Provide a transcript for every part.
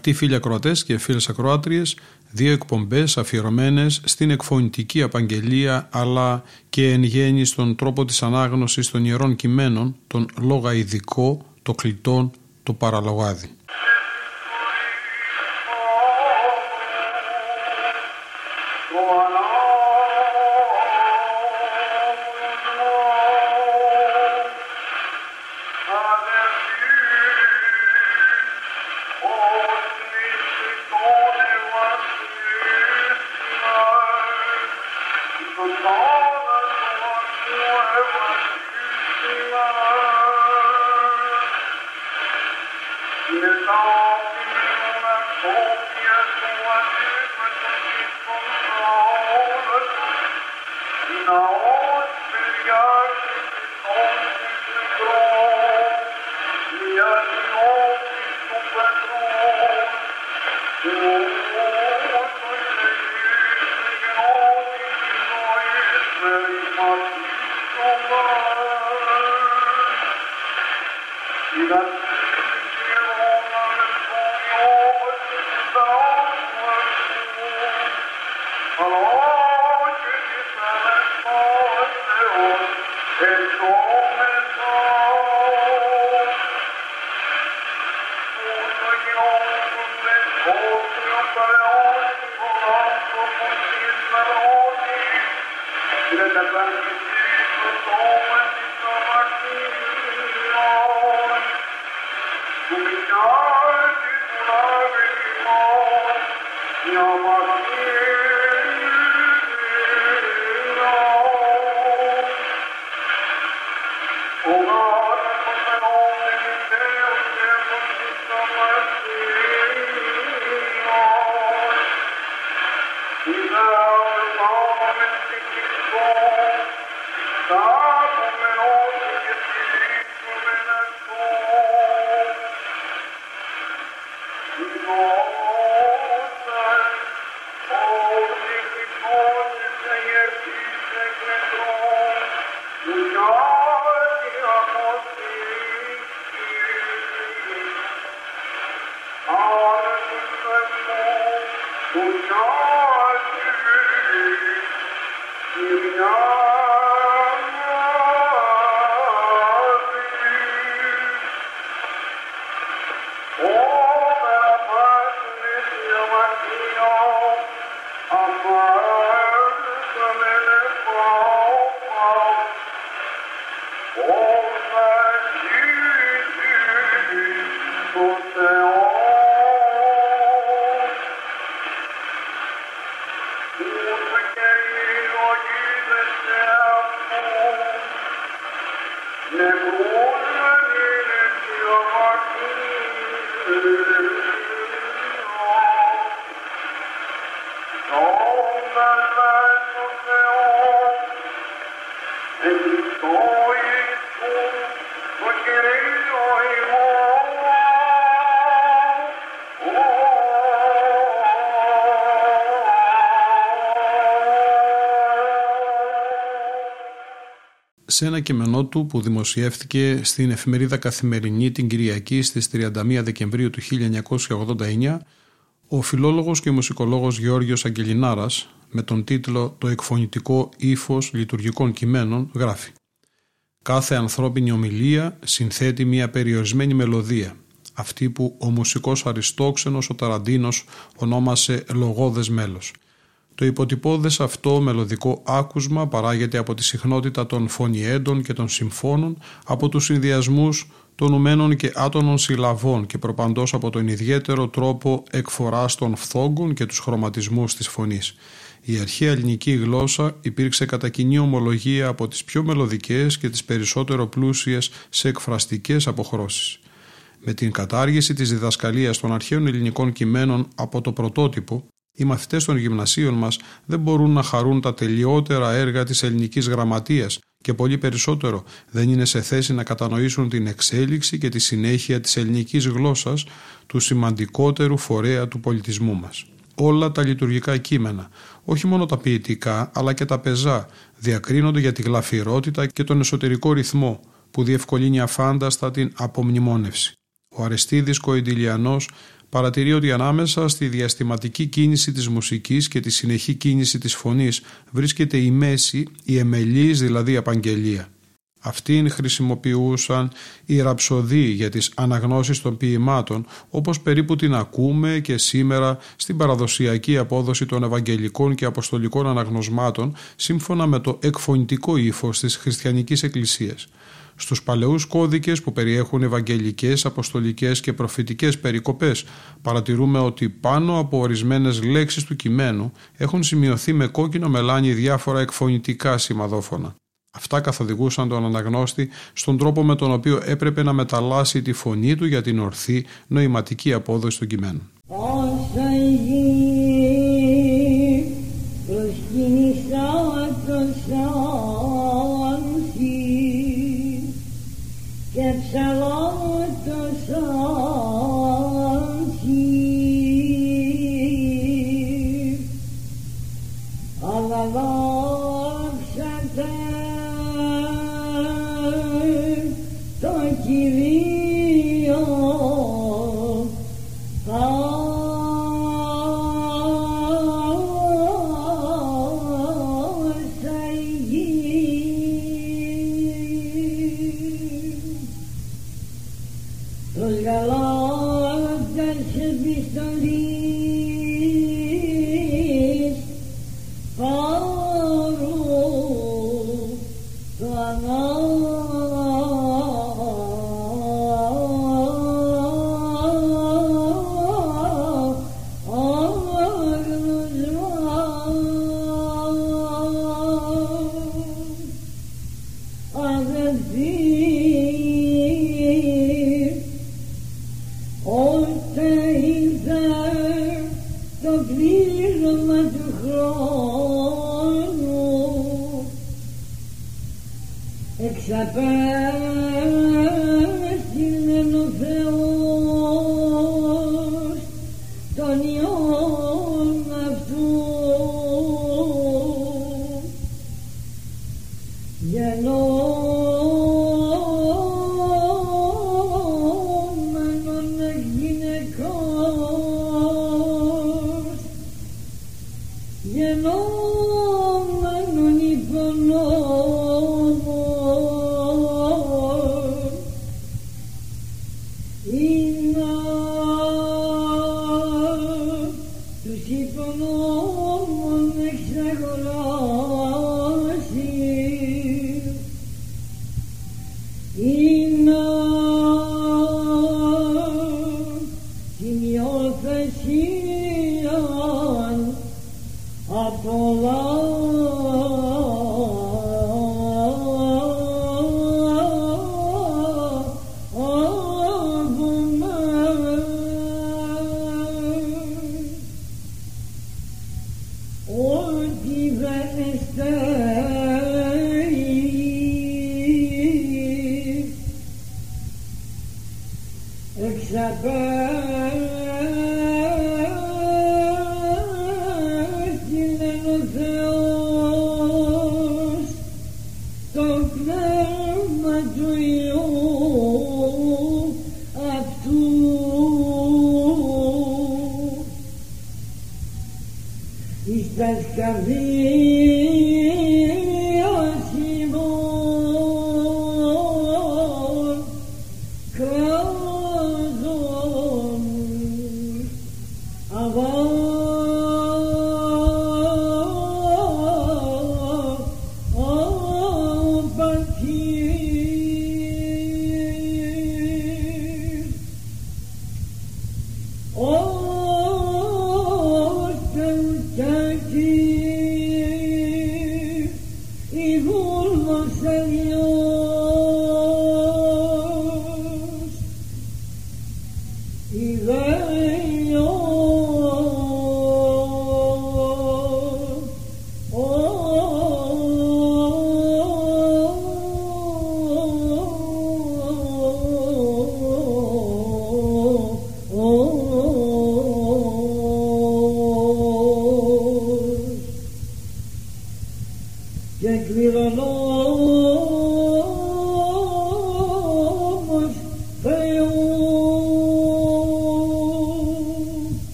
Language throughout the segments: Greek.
Αγαπητοί φίλοι ακροατές και φίλες ακροάτριες, δύο εκπομπές αφιερωμένες στην εκφωνητική απαγγελία αλλά και εν γέννη στον τρόπο της ανάγνωσης των ιερών κειμένων, τον λόγα ειδικό, το κλητόν, το παραλογάδι. Σε ένα κειμενό του που δημοσιεύτηκε στην εφημερίδα Καθημερινή την Κυριακή στις 31 Δεκεμβρίου του 1989, ο φιλόλογος και μουσικολόγος Γεώργιος Αγγελινάρας με τον τίτλο «Το εκφωνητικό ύφος λειτουργικών κειμένων» γράφει «Κάθε ανθρώπινη ομιλία συνθέτει μια περιορισμένη μελωδία, αυτή που ο μουσικός Αριστόξενος ο Ταραντίνος ονόμασε «λογόδες μέλος». Το υποτυπώδες αυτό μελωδικό άκουσμα παράγεται από τη συχνότητα των φωνιέντων και των συμφώνων, από τους συνδυασμούς των ουμένων και άτονων συλλαβών και προπαντός από τον ιδιαίτερο τρόπο εκφοράς των φθόγκων και τους χρωματισμούς της φωνής. Η αρχαία ελληνική γλώσσα υπήρξε κατά κοινή ομολογία από τις πιο μελωδικές και τις περισσότερο πλούσιες σε εκφραστικές αποχρώσεις. Με την κατάργηση της διδασκαλίας των αρχαίων ελληνικών κειμένων από το πρωτότυπο, οι μαθητές των γυμνασίων μας δεν μπορούν να χαρούν τα τελειότερα έργα της ελληνικής γραμματείας και πολύ περισσότερο δεν είναι σε θέση να κατανοήσουν την εξέλιξη και τη συνέχεια της ελληνικής γλώσσας του σημαντικότερου φορέα του πολιτισμού μας. Όλα τα λειτουργικά κείμενα, όχι μόνο τα ποιητικά αλλά και τα πεζά, διακρίνονται για τη γλαφυρότητα και τον εσωτερικό ρυθμό που διευκολύνει αφάνταστα την απομνημόνευση. Ο Αρεστίδης Κοϊντιλιανός παρατηρεί ότι ανάμεσα στη διαστηματική κίνηση της μουσικής και τη συνεχή κίνηση της φωνής βρίσκεται η μέση, η εμελής δηλαδή απαγγελία. Αυτήν χρησιμοποιούσαν οι ραψοδοί για τις αναγνώσεις των ποιημάτων όπως περίπου την ακούμε και σήμερα στην παραδοσιακή απόδοση των Ευαγγελικών και Αποστολικών αναγνωσμάτων σύμφωνα με το εκφωνητικό ύφος της χριστιανικής εκκλησίας. Στους παλαιούς κώδικες που περιέχουν ευαγγελικές, αποστολικές και προφητικές περικοπές, παρατηρούμε ότι πάνω από ορισμένες λέξεις του κειμένου έχουν σημειωθεί με κόκκινο μελάνι διάφορα εκφωνητικά σημαδόφωνα. Αυτά καθοδηγούσαν τον αναγνώστη στον τρόπο με τον οποίο έπρεπε να μεταλλάσσει τη φωνή του για την ορθή νοηματική απόδοση των κειμένων. Όσο their burn.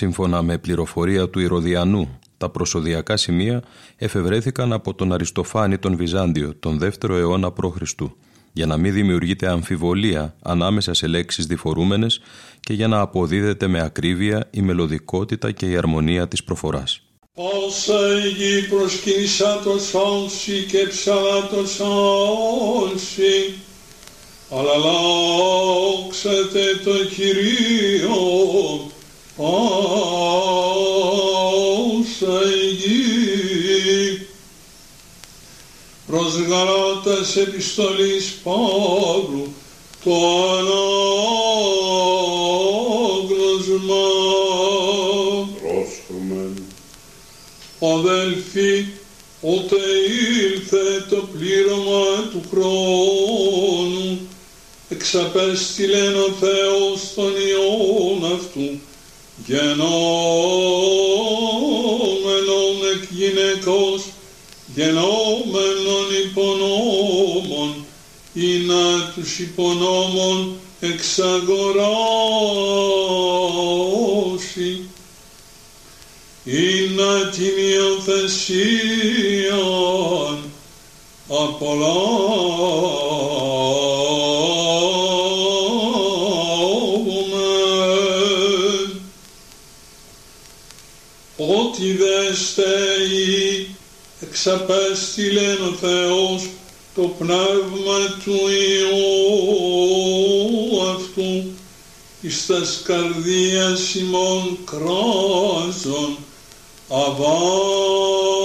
Σύμφωνα με πληροφορία του Ηρωδιανού, τα προσωδιακά σημεία εφευρέθηκαν από τον Αριστοφάνη τον Βυζάντιο τον 2ο αιώνα π.Χ. για να μην δημιουργείται αμφιβολία ανάμεσα σε λέξεις διφορούμενες και για να αποδίδεται με ακρίβεια η μελωδικότητα και η αρμονία της προφοράς. Όσα η γη προσκύνησα το σόνσι και ψαλά το σόνσι, αλλά λόξετε το Κυρίο, όσα η γη. Προς Γαλάτας επιστολής Παύλου, το ανάγνωσμα πρόσχομεν. Αδελφοί, ότε ήλθε το πλήρωμα του χρόνου, εξαπέστειλεν ο Θεός τον Υιόν αυτού, γενόμενον εκ γυναικός, γενόμενον υπονόμων, ή να τους υπονόμων εξαγοράσει είναι την υιοθεσία απολάβουμε εξαπέστειλεν ο Θεός το πνεύμα του Υιού αυτού εις τας καρδίας ημών κράζων αβάου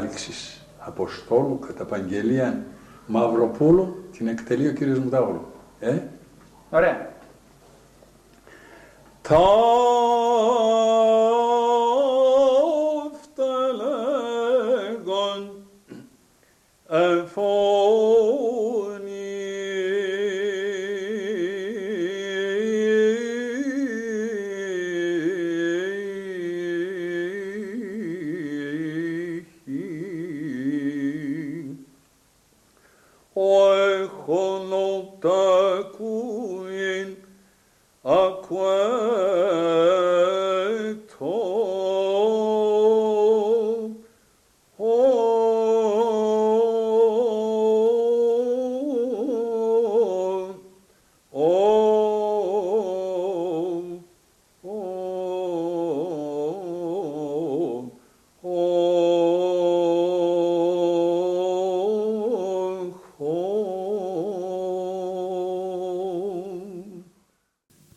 επαγγελία κατάληξης Αποστόλου, κατά επαγγελία Μαυροπούλου, την εκτελεί ο κύριος Μουτάγλου. Ε; Ωραία.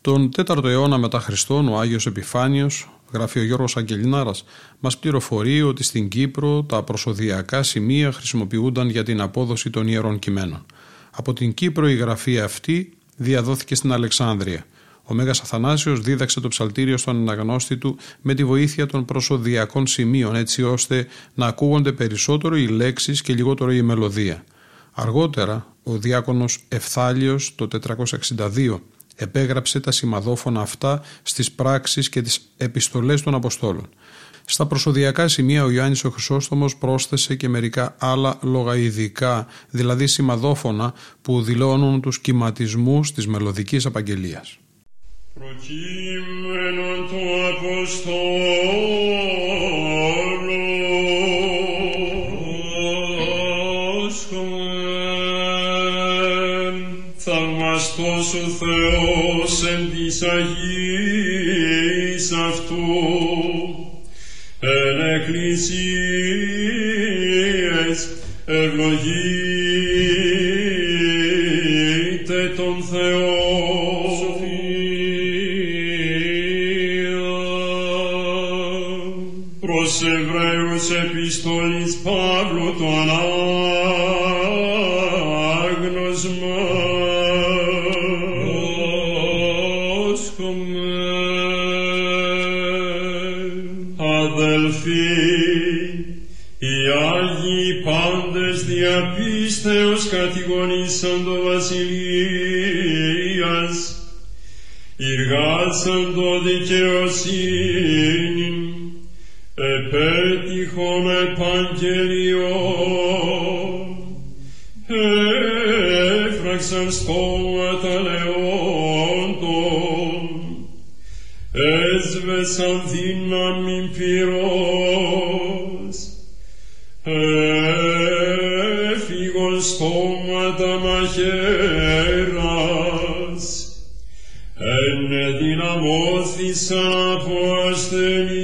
Τον 4ο αιώνα μετά Χριστόν ο Άγιος Επιφάνιος, γράφει ο Γιώργος Αγγελινάρας, μας πληροφορεί ότι στην Κύπρο τα προσωδιακά σημεία χρησιμοποιούνταν για την απόδοση των ιερών κειμένων. Από την Κύπρο η γραφή αυτή διαδόθηκε στην Αλεξάνδρεια. Ο Μέγας Αθανάσιος δίδαξε το ψαλτήριο στον αναγνώστη του με τη βοήθεια των προσωδιακών σημείων έτσι ώστε να ακούγονται περισσότερο οι λέξεις και λιγότερο η μελωδία. Αργότερα ο διάκονος Ευθάλιος το 462 επέγραψε τα σημαδόφωνα αυτά στις πράξεις και τις επιστολές των Αποστόλων. Στα προσωδιακά σημεία ο Ιωάννης ο Χρυσόστομος πρόσθεσε και μερικά άλλα λογαειδικά, δηλαδή σημαδόφωνα που δηλώνουν τους κυματισμούς της μελωδικής απαγγελίας. Προκείμενον του Αποστόλου θαυμαστός ο Θεός εν της Αγίας αυτού εν εκκλησίες Άγιοι πάντες διαπίστεως κατηγορήσαν το βασιλείας, εργάσαν το δικαιοσύνη, επέτυχον επαγγελιό, έφραξαν στόματα λεόντων, έσβεσαν δύναμη πυρός, soma damacheras, en dinamos visa postenis,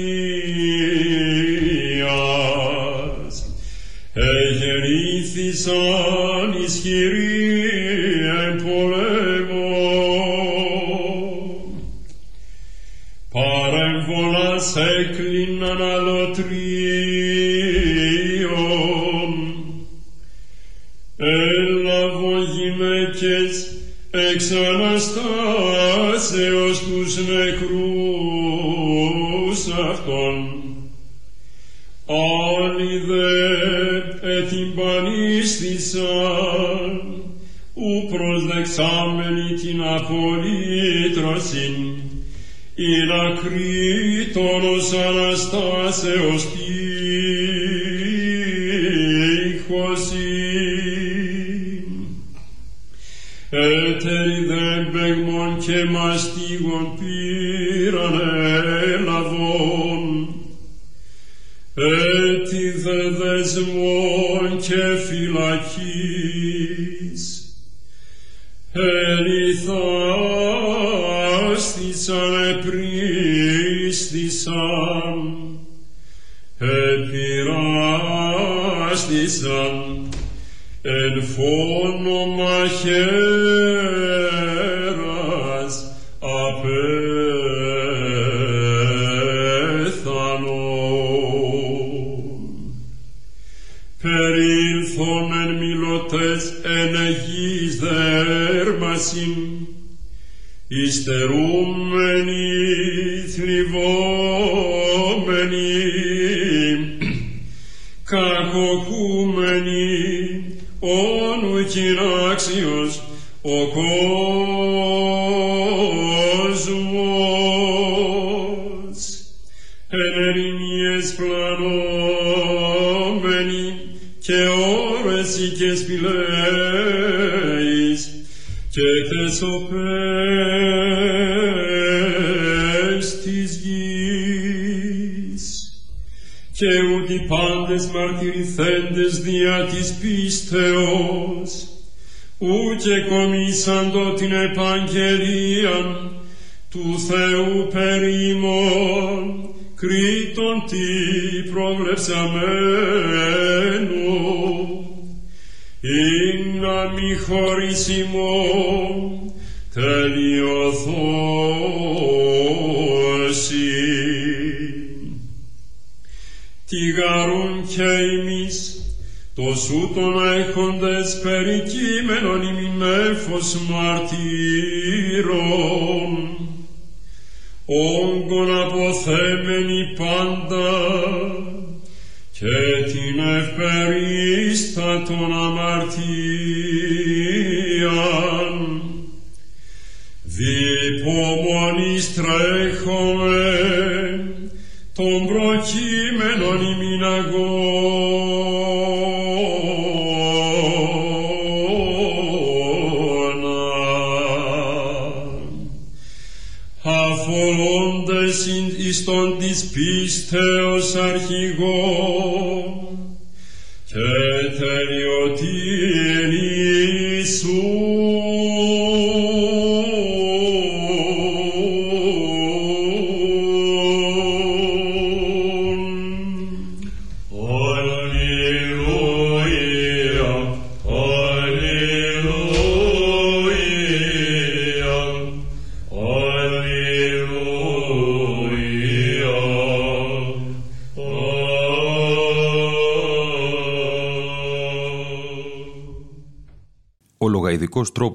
Deus plus me crus afton. Alide et imbanistisam, upros dexamenit in apolitrosin, in acritonos anastaseos δεσμών και φυλακής, ερηθάστησαν, επρίστησαν, επειράστησαν, εν φόνο μαχαίρας δέρμασιν, υστερούμενοι, θλιβόμενοι, κακοκούμενοι, όνου κυράξιος ο κόσμος, εν ερημίες πλανόμενοι και όρεση και σπηλαίης θεσοπές της γης. Και ούτι πάντες μαρτυρηθέντες δια της πίστεως, ούτε κομίσαντο την επαγγελίαν του Θεού περίμων, κρίτων τι προβλεψαμένου, ή να μη χωρίσιμο, τελειωθώσει. Τι γαρούν και εμείς τους ούτων έχοντες περικείμενον ημιν νέφος μαρτύρων, όγκον αποθέμενοι πάντα και την ευπερίστατον αμαρτίαν διπομονής τρέχομαι των προκείμενων ημιν αφορώντες εις τον της πίστεως αρχηγός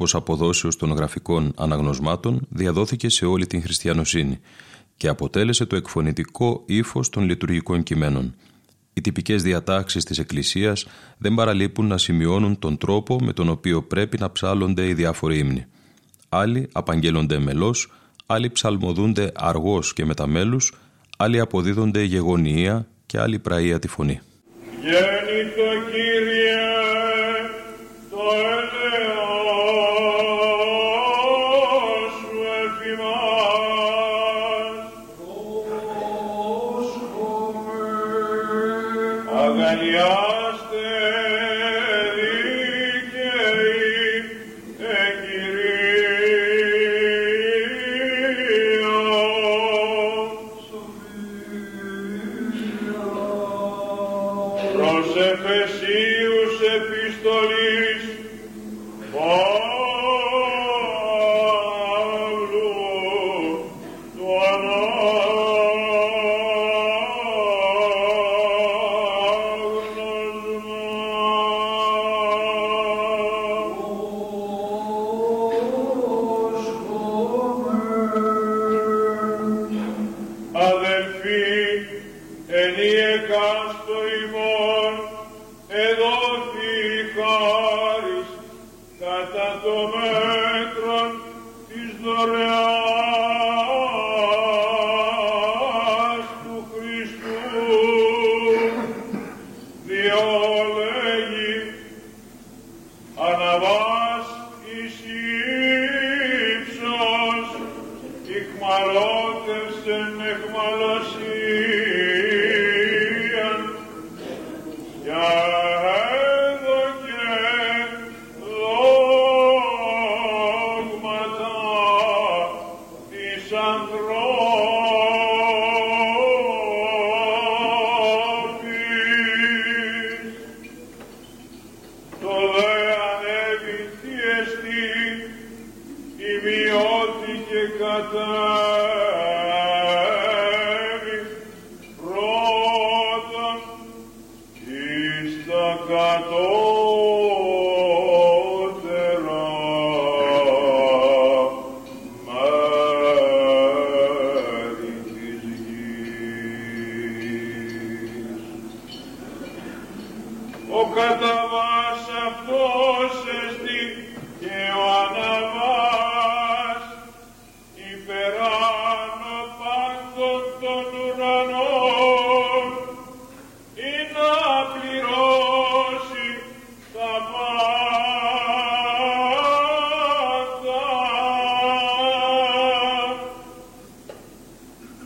τρόπος αποδόσεως των γραφικών αναγνωσμάτων διαδόθηκε σε όλη την χριστιανοσύνη και αποτέλεσε το εκφωνητικό ύφος των λειτουργικών κειμένων. Οι τυπικές διατάξεις της Εκκλησίας δεν παραλείπουν να σημειώνουν τον τρόπο με τον οποίο πρέπει να ψάλλονται οι διάφοροι ύμνοι. Άλλοι απαγγέλλονται μελός, άλλοι ψαλμοδούνται αργός και μεταμέλους, άλλοι αποδίδονται γεγονία και άλλοι πραεία τη φωνή. Γέννητο Κύριε,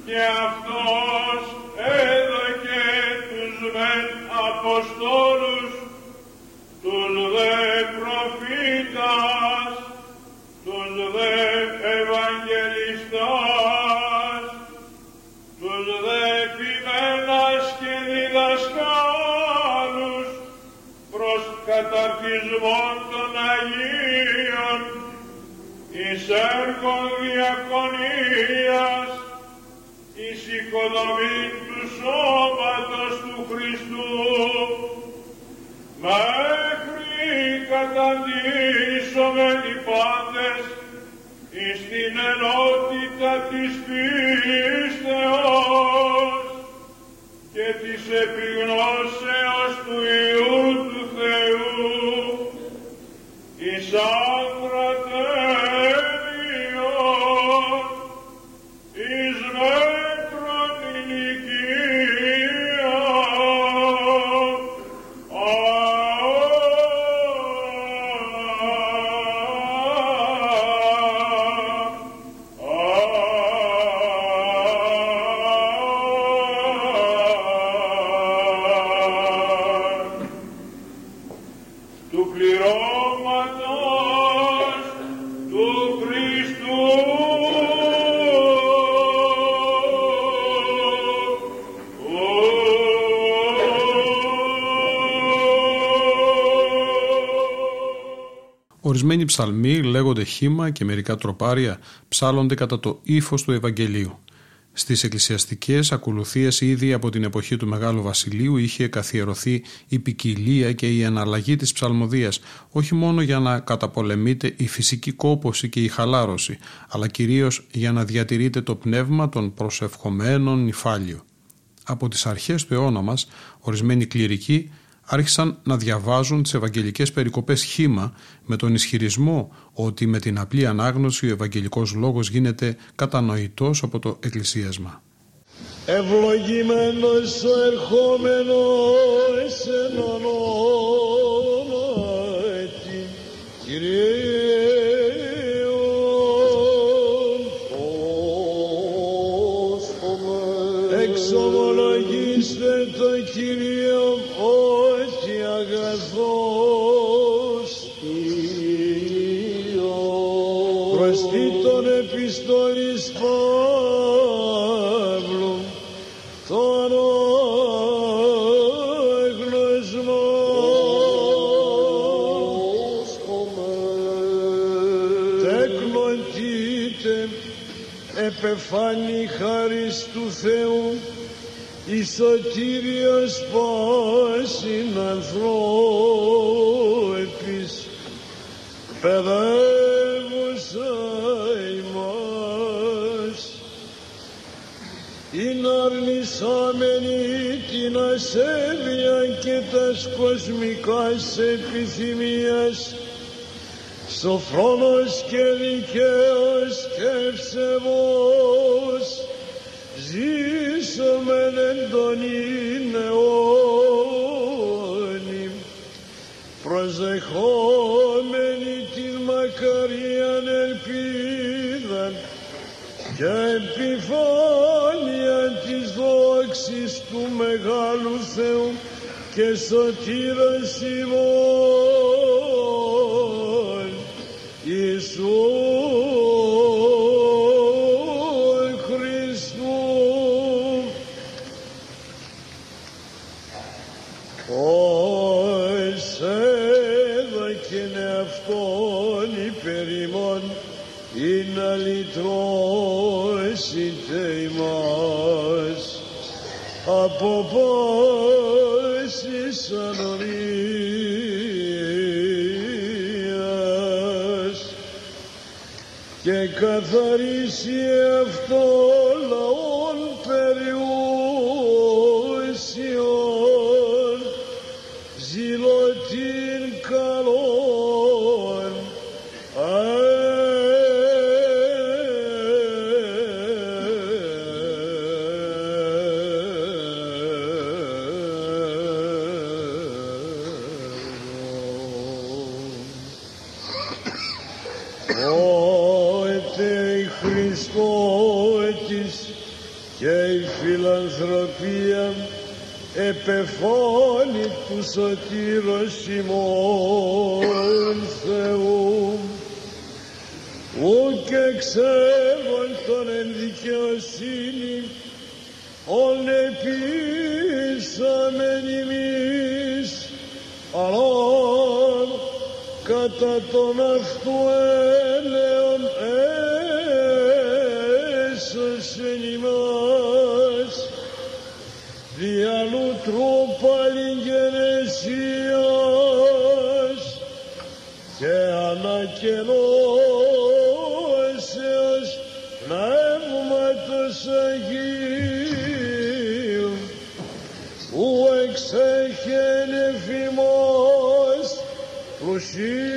και αυτός έδωκε τους μεν Αποστόλους, τους δε προφήτας, τους δε Ευαγγελιστάς, τους δε ποιμένας και διδασκάλους προς καταρτισμόν των Αγίων εις έργων διακονίας, εις οικοδομή του σώματος του Χριστού, μέχρι καταντήσομεν οι πάντες εις την ενότητα της πίστεως και της επιγνώσεως του Υιού του Θεού. Εις ψαλμοί λέγονται χήμα και μερικά τροπάρια ψάλλονται κατά το ύφος του Ευαγγελίου. Στις εκκλησιαστικές ακολουθίες ήδη από την εποχή του Μεγάλου Βασιλείου είχε καθιερωθεί η ποικιλία και η εναλλαγή της ψαλμοδίας, όχι μόνο για να καταπολεμείται η φυσική κόπωση και η χαλάρωση, αλλά κυρίως για να διατηρείται το πνεύμα των προσευχομένων νυφάλιο. Από τις αρχές του αιώνα μας, ορισμένοι κληρικοί άρχισαν να διαβάζουν τις Ευαγγελικές περικοπές χήμα με τον ισχυρισμό ότι με την απλή ανάγνωση ο Ευαγγελικός λόγος γίνεται κατανοητός από το εκκλησίασμα. Ευλογημένος ο ερχόμενος εν επεφάνη χάρις του Θεού η σωτήριος πάσιν ανθρώπης παιδεύουσα ημάς ειν αρνησάμενη την ασέβεια και τας κοσμικάς επιθυμίας σοφρόνος και δικαίος και ψευός ζήσομεν εν τον αιώνη προσεχόμενη την μακαρίαν ελπίδαν και επιφάνεια της δόξης του Μεγάλου Θεού και σωτήρας ημών Jesus.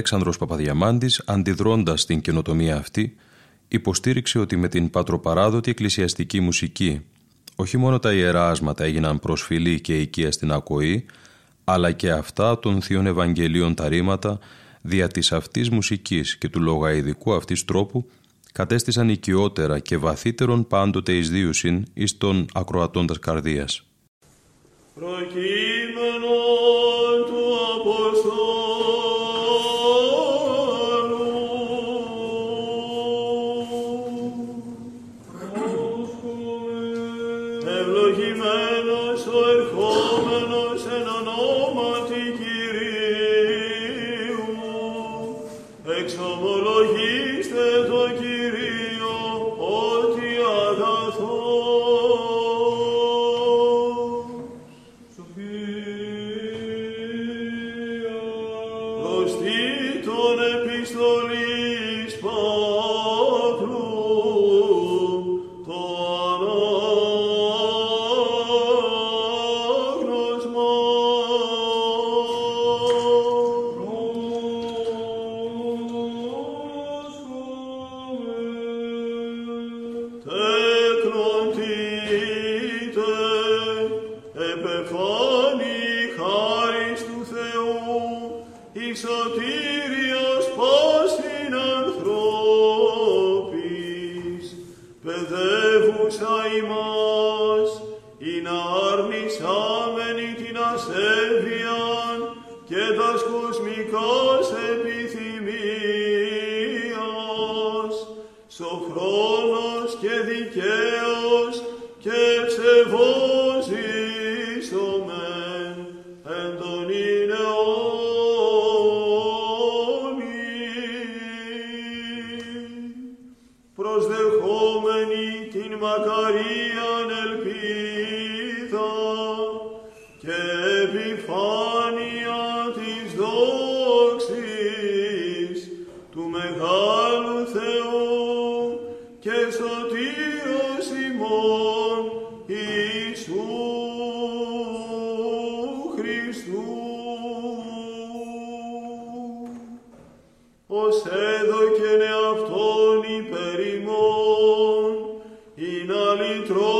Αλέξανδρος Παπαδιαμάντης, αντιδρώντας την καινοτομία αυτή, υποστήριξε ότι με την πατροπαράδοτη εκκλησιαστική μουσική όχι μόνο τα ιεράσματα έγιναν προσφυλή και οικία στην ακοή, αλλά και αυτά των Θείων Ευαγγελίων τα ρήματα δια της αυτής μουσικής και του λογαϊδικού αυτής τρόπου κατέστησαν οικειότερα και βαθύτερον πάντοτε εις δίουσιν εις των ακροατών καρδιά.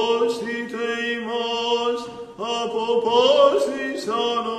Αποπόστητε ημάς, αποπόστησαν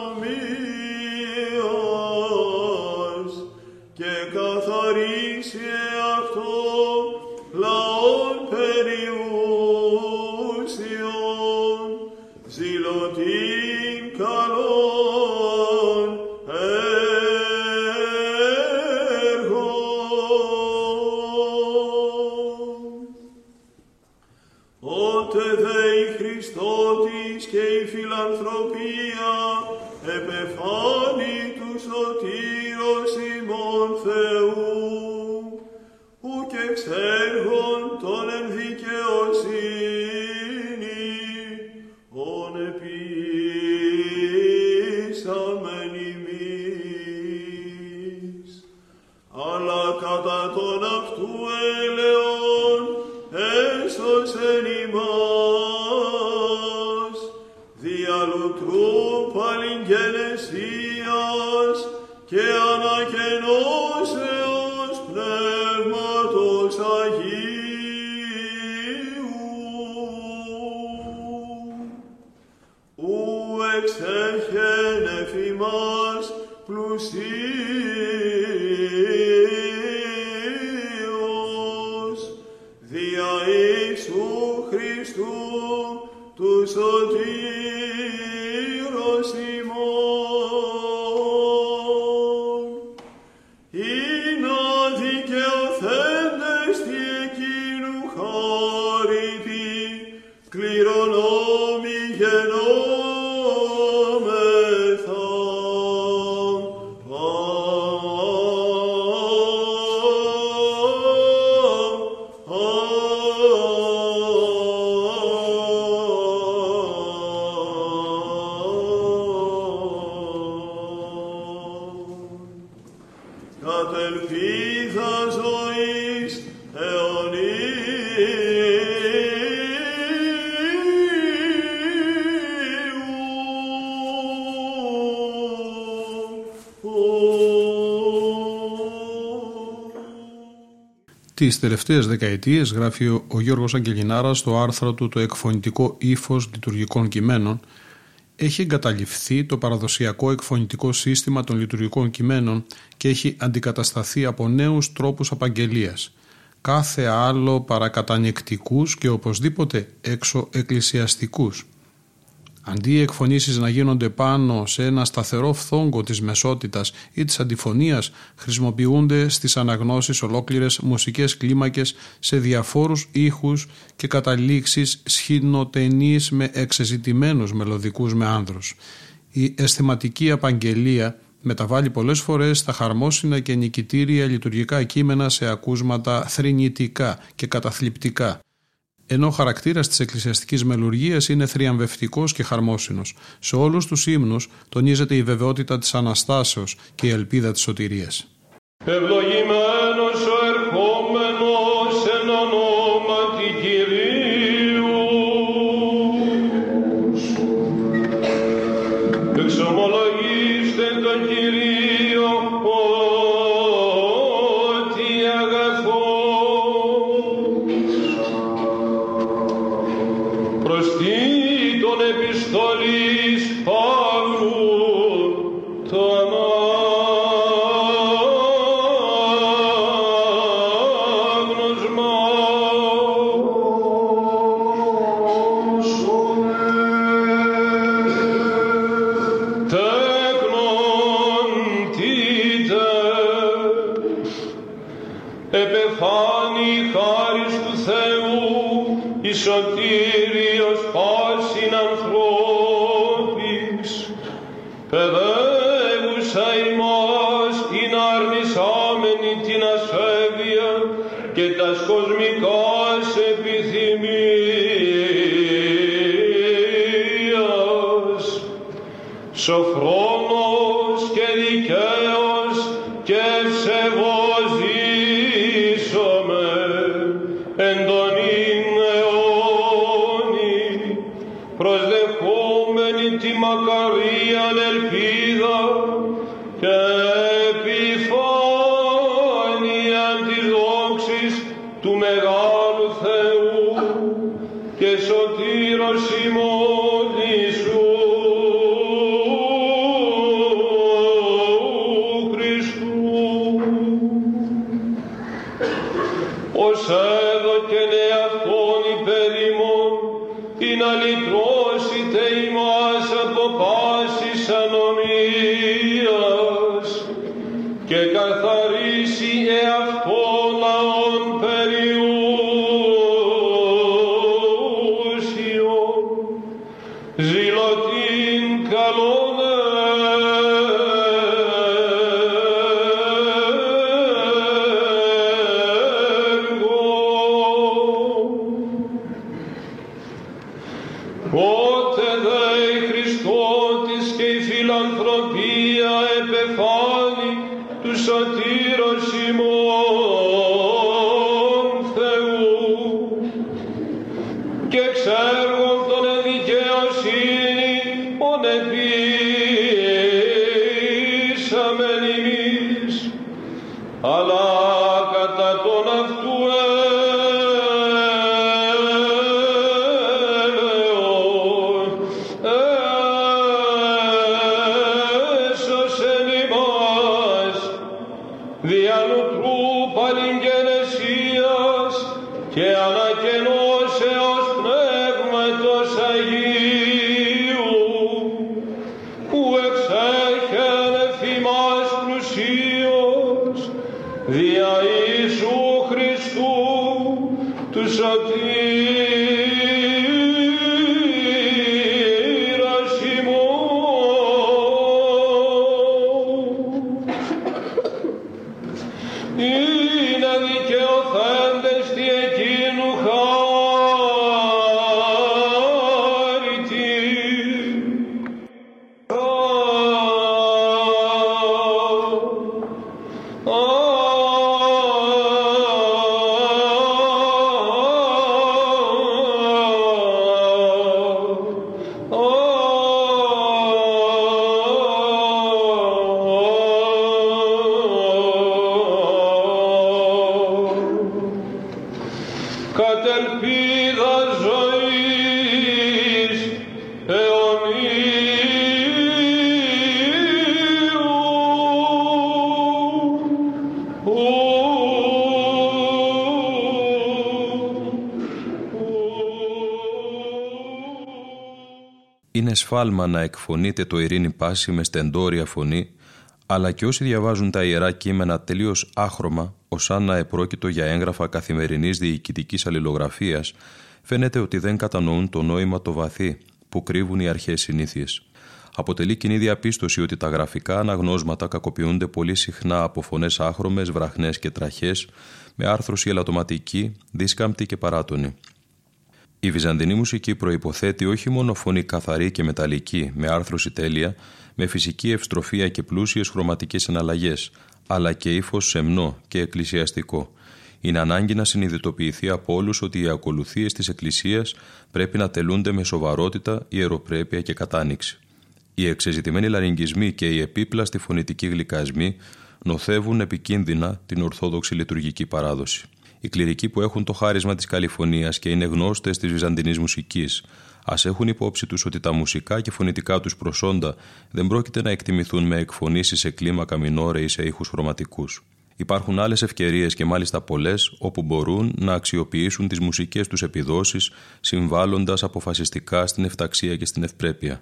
Τις τελευταίες δεκαετίες γράφει ο, ο Γιώργος Αγγελινάρας στο άρθρο του «Το εκφωνητικό ύφος λειτουργικών κειμένων» έχει εγκαταλειφθεί το παραδοσιακό εκφωνητικό σύστημα των λειτουργικών κειμένων και έχει αντικατασταθεί από νέους τρόπους απαγγελίας, κάθε άλλο παρακατανεκτικούς και οπωσδήποτε εξωεκκλησιαστικούς. Αντί οι εκφωνήσεις να γίνονται πάνω σε ένα σταθερό φθόγκο της μεσότητας ή της αντιφωνίας, χρησιμοποιούνται στις αναγνώσεις ολόκληρες μουσικές κλίμακες σε διαφόρους ήχους και καταλήξεις σχηνοτενείς με εξεζητημένους μελωδικούς με άνδρους. Η αισθηματική απαγγελία μεταβάλλει πολλές φορές τα χαρμόσυνα και νικητήρια λειτουργικά κείμενα σε ακούσματα θρηνητικά και καταθλιπτικά ενώ ο χαρακτήρας της εκκλησιαστικής μελουργίας είναι θριαμβευτικός και χαρμόσυνος. Σε όλους τους ύμνους τονίζεται η βεβαιότητα της Αναστάσεως και η ελπίδα της σωτηρίας. Ευλογημένος Είναι σφάλμα να εκφωνείται το ειρήνη πάση με στεντόρια φωνή, αλλά και όσοι διαβάζουν τα ιερά κείμενα τελείως άχρωμα, ω αν να επρόκειτο για έγγραφα καθημερινής διοικητικής αλληλογραφίας, φαίνεται ότι δεν κατανοούν το νόημα το βαθύ που κρύβουν οι αρχαίε συνήθειες. Αποτελεί κοινή διαπίστωση ότι τα γραφικά αναγνώσματα κακοποιούνται πολύ συχνά από φωνές άχρωμες, βραχνές και τραχές, με άρθρωση ελαττωματική, δίσκαμπτη και παράτονη. Η βυζαντινή μουσική προϋποθέτει όχι μόνο φωνή καθαρή και μεταλλική, με άρθρωση τέλεια, με φυσική ευστροφία και πλούσιες χρωματικές εναλλαγές, αλλά και ύφος σεμνό και εκκλησιαστικό. Είναι ανάγκη να συνειδητοποιηθεί από όλους ότι οι ακολουθίες της Εκκλησίας πρέπει να τελούνται με σοβαρότητα, ιεροπρέπεια και κατάνοιξη. Οι εξεζητημένοι λαριγγισμοί και οι επίπλαστοι φωνητικοί γλυκασμοί νοθεύουν επικίνδυνα την ορθόδοξη λειτουργική παράδοση. Οι κληρικοί που έχουν το χάρισμα της καλυφωνία και είναι γνώστες της βυζαντινής μουσικής, ας έχουν υπόψη τους ότι τα μουσικά και φωνητικά τους προσόντα δεν πρόκειται να εκτιμηθούν με εκφωνήσεις σε κλίμακα μινόρε ή σε ήχους χρωματικούς. Υπάρχουν άλλες ευκαιρίες και μάλιστα πολλές όπου μπορούν να αξιοποιήσουν τις μουσικές τους επιδόσεις, συμβάλλοντας αποφασιστικά στην εφταξία και στην ευπρέπεια.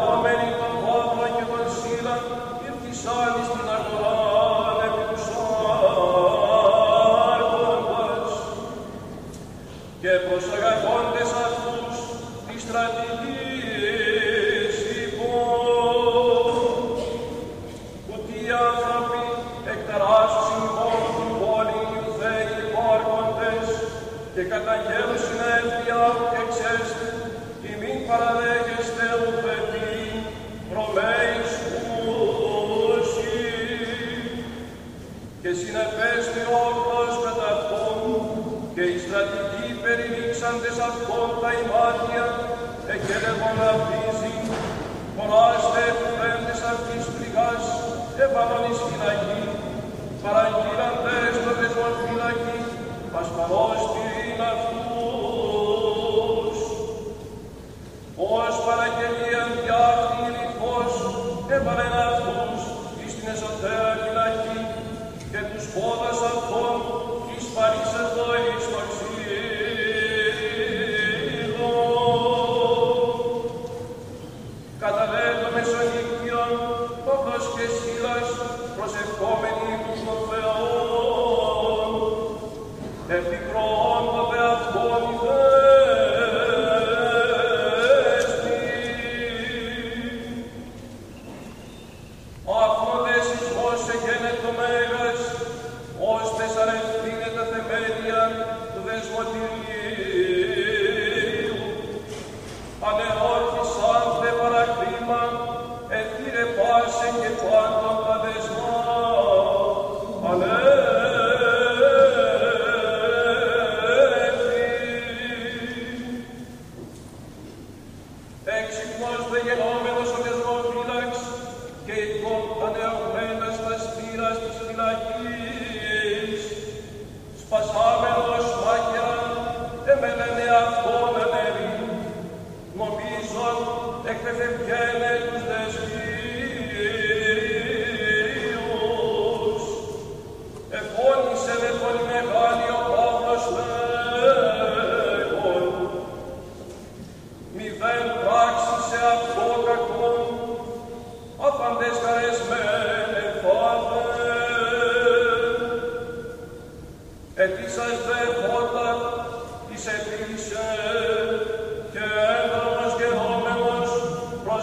ερχόμενοι των χώρων και των Παραγγελία διάχνη ρηφός, έβαλε να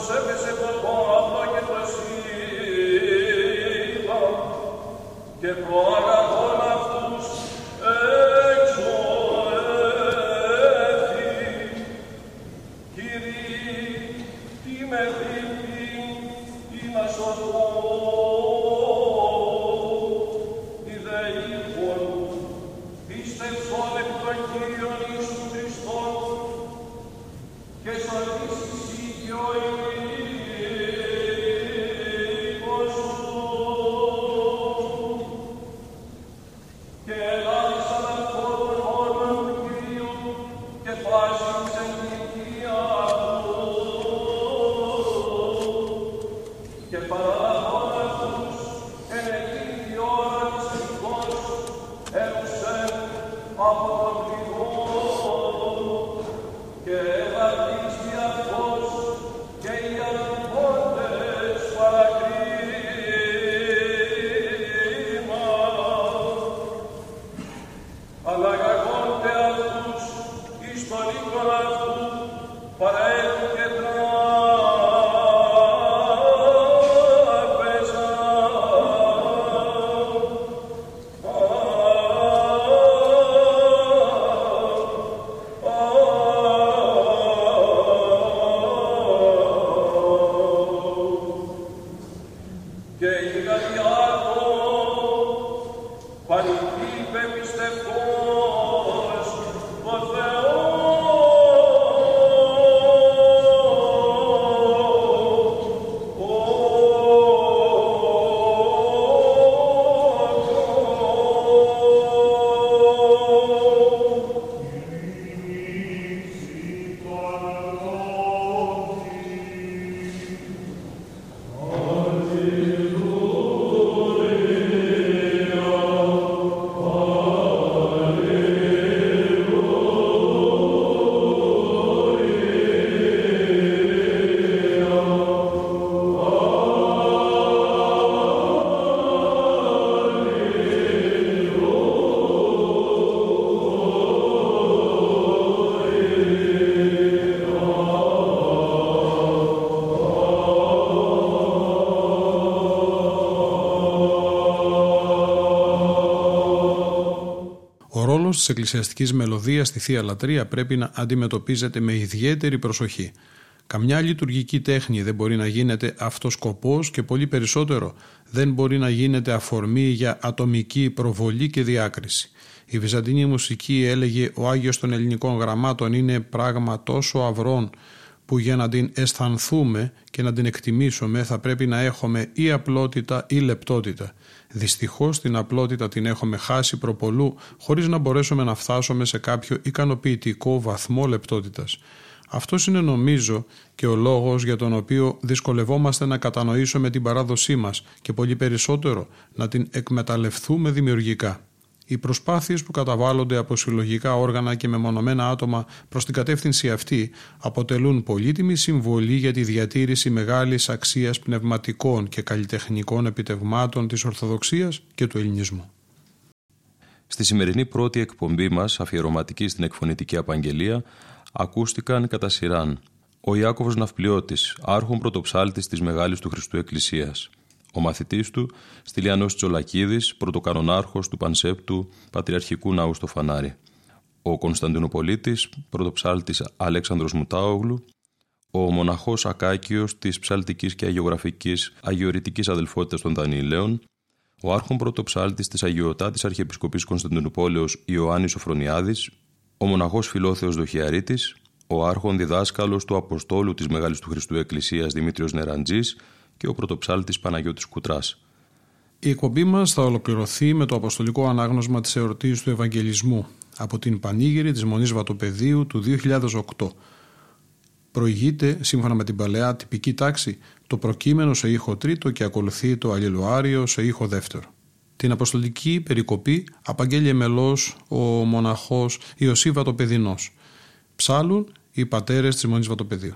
προσέβησε τα πάντα και τα και το της εκκλησιαστικής μελωδίας στη Θεία Λατρεία πρέπει να αντιμετωπίζεται με ιδιαίτερη προσοχή. Καμιά λειτουργική τέχνη δεν μπορεί να γίνεται αυτός σκοπός και πολύ περισσότερο δεν μπορεί να γίνεται αφορμή για ατομική προβολή και διάκριση. Η βυζαντινή μουσική έλεγε ο Άγιος των ελληνικών γραμμάτων είναι πράγμα τόσο αυρών που για να την αισθανθούμε και να την εκτιμήσουμε θα πρέπει να έχουμε ή απλότητα ή λεπτότητα. Δυστυχώς την απλότητα την έχουμε χάσει προπολού χωρίς να μπορέσουμε να φτάσουμε σε κάποιο ικανοποιητικό βαθμό λεπτότητας. Αυτός είναι νομίζω και ο λόγος για τον οποίο δυσκολευόμαστε να κατανοήσουμε την παράδοσή μας και πολύ περισσότερο να την εκμεταλλευτούμε δημιουργικά. Οι προσπάθειες που καταβάλλονται από συλλογικά όργανα και μεμονωμένα άτομα προς την κατεύθυνση αυτή αποτελούν πολύτιμη συμβολή για τη διατήρηση μεγάλης αξίας πνευματικών και καλλιτεχνικών επιτευγμάτων της Ορθοδοξίας και του Ελληνισμού. Στη σημερινή πρώτη εκπομπή μας, αφιερωματική στην εκφωνητική απαγγελία, ακούστηκαν κατά σειράν ο Ιάκωβος Ναυπλιώτης, άρχον πρωτοψάλτης της Μεγάλης του Χριστού Εκκλησίας, ο μαθητής του, Στυλιανός Τσολακίδης, πρωτοκανονάρχος του Πανσέπτου Πατριαρχικού Ναού στο Φανάρι, ο Κωνσταντινοπολίτης, πρωτοψάλτης Αλέξανδρος Μουτάογλου, ο μοναχός Ακάκιος της ψαλτικής και αγιογραφικής αγιορητικής αδελφότητας των Δανιηλαίων, ο άρχον πρωτοψάλτης της Αγιωτάτης Αρχιεπισκοπής Κωνσταντινούπολεως Ιωάννης Οφρονιάδης, ο μοναχός Φιλόθεος Δοχιαρίτης, ο άρχον διδάσκαλος του Αποστόλου της Μεγάλης του Χριστού Εκκλησίας Δημήτριος Νεραντζής και ο πρωτοψάλτης Παναγιώτης Κουτράς. Η εκπομπή μας θα ολοκληρωθεί με το αποστολικό ανάγνωσμα της εορτής του Ευαγγελισμού από την Πανήγυρη της Μονής Βατοπεδίου του 2008. Προηγείται, σύμφωνα με την παλαιά τυπική τάξη, το προκείμενο σε ήχο τρίτο και ακολουθεί το αλληλοάριο σε ήχο δεύτερο. Την αποστολική περικοπή απαγγέλει εμελώς ο μοναχός Ιωσή Βατοπεδινός. Ψάλουν οι πατέρες της Μονής Βατοπεδίου.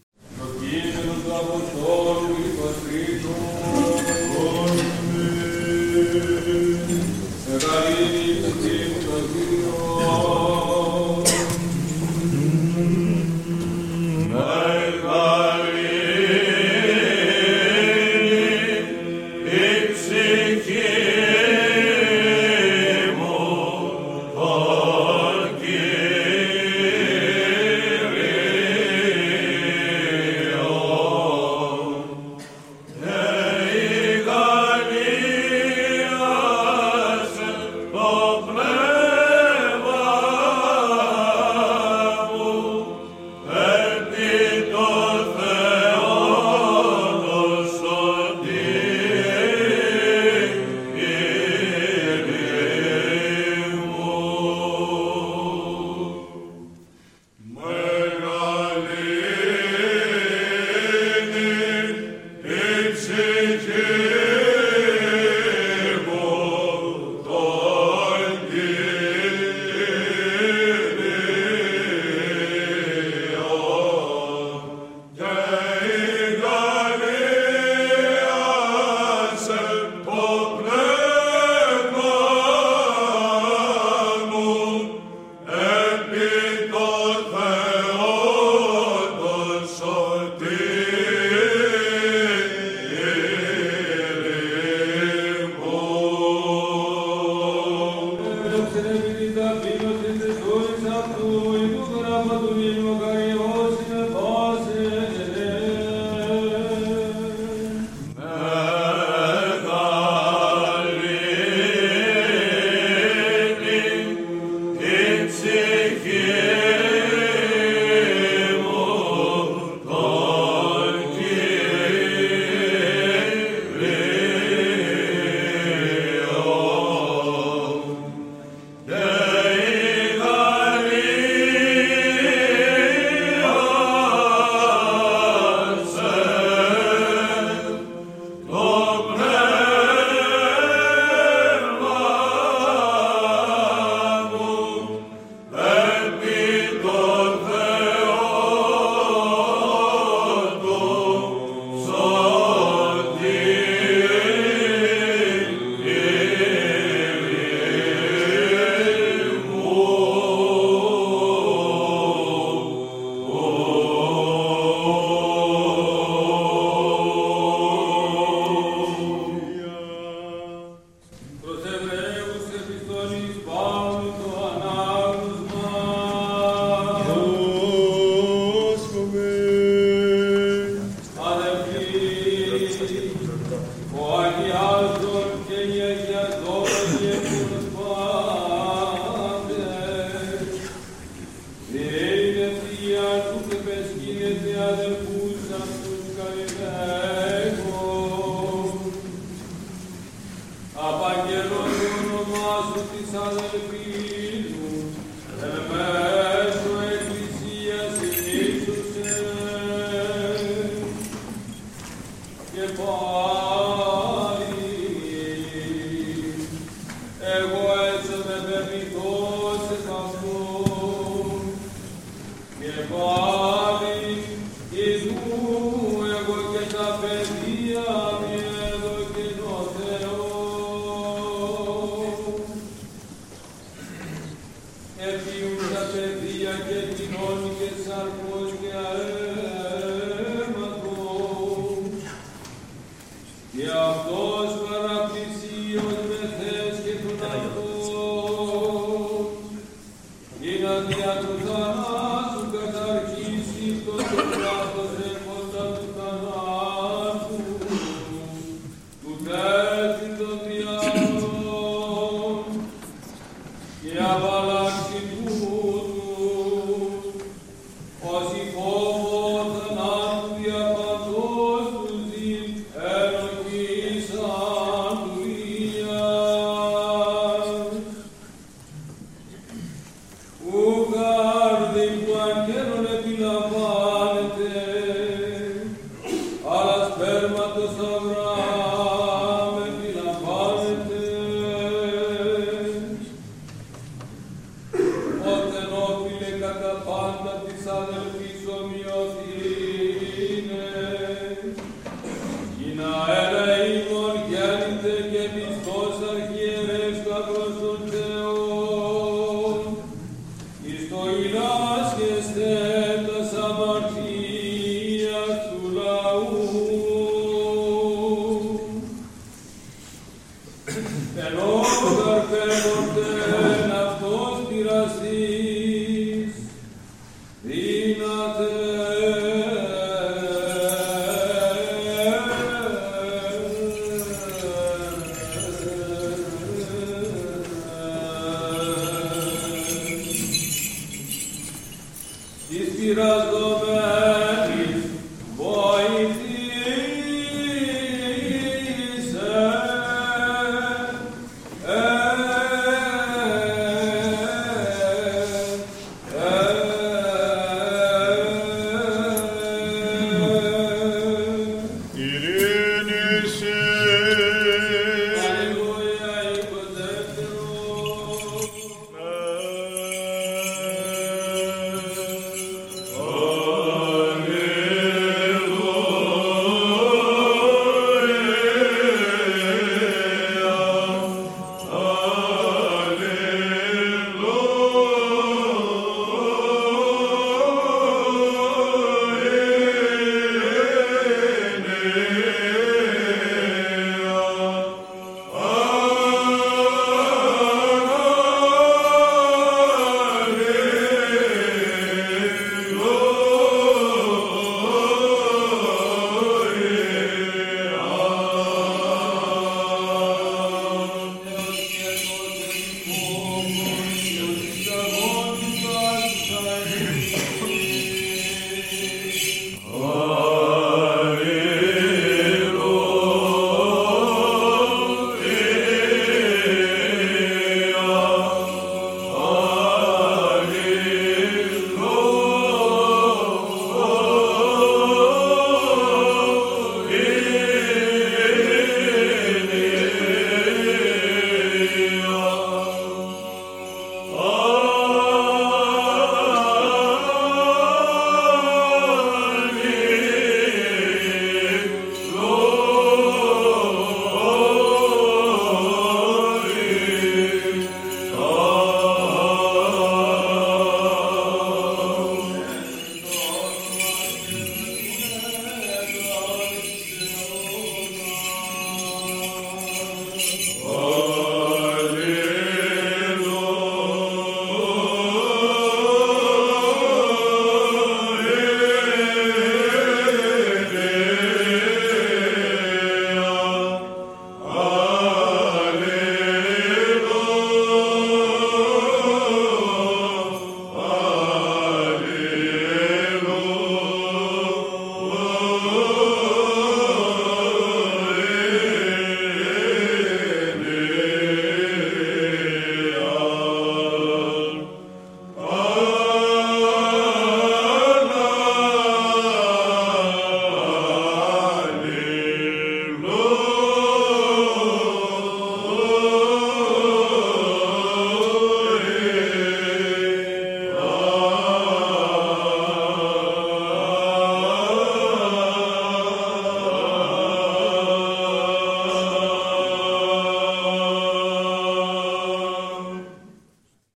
Πάντα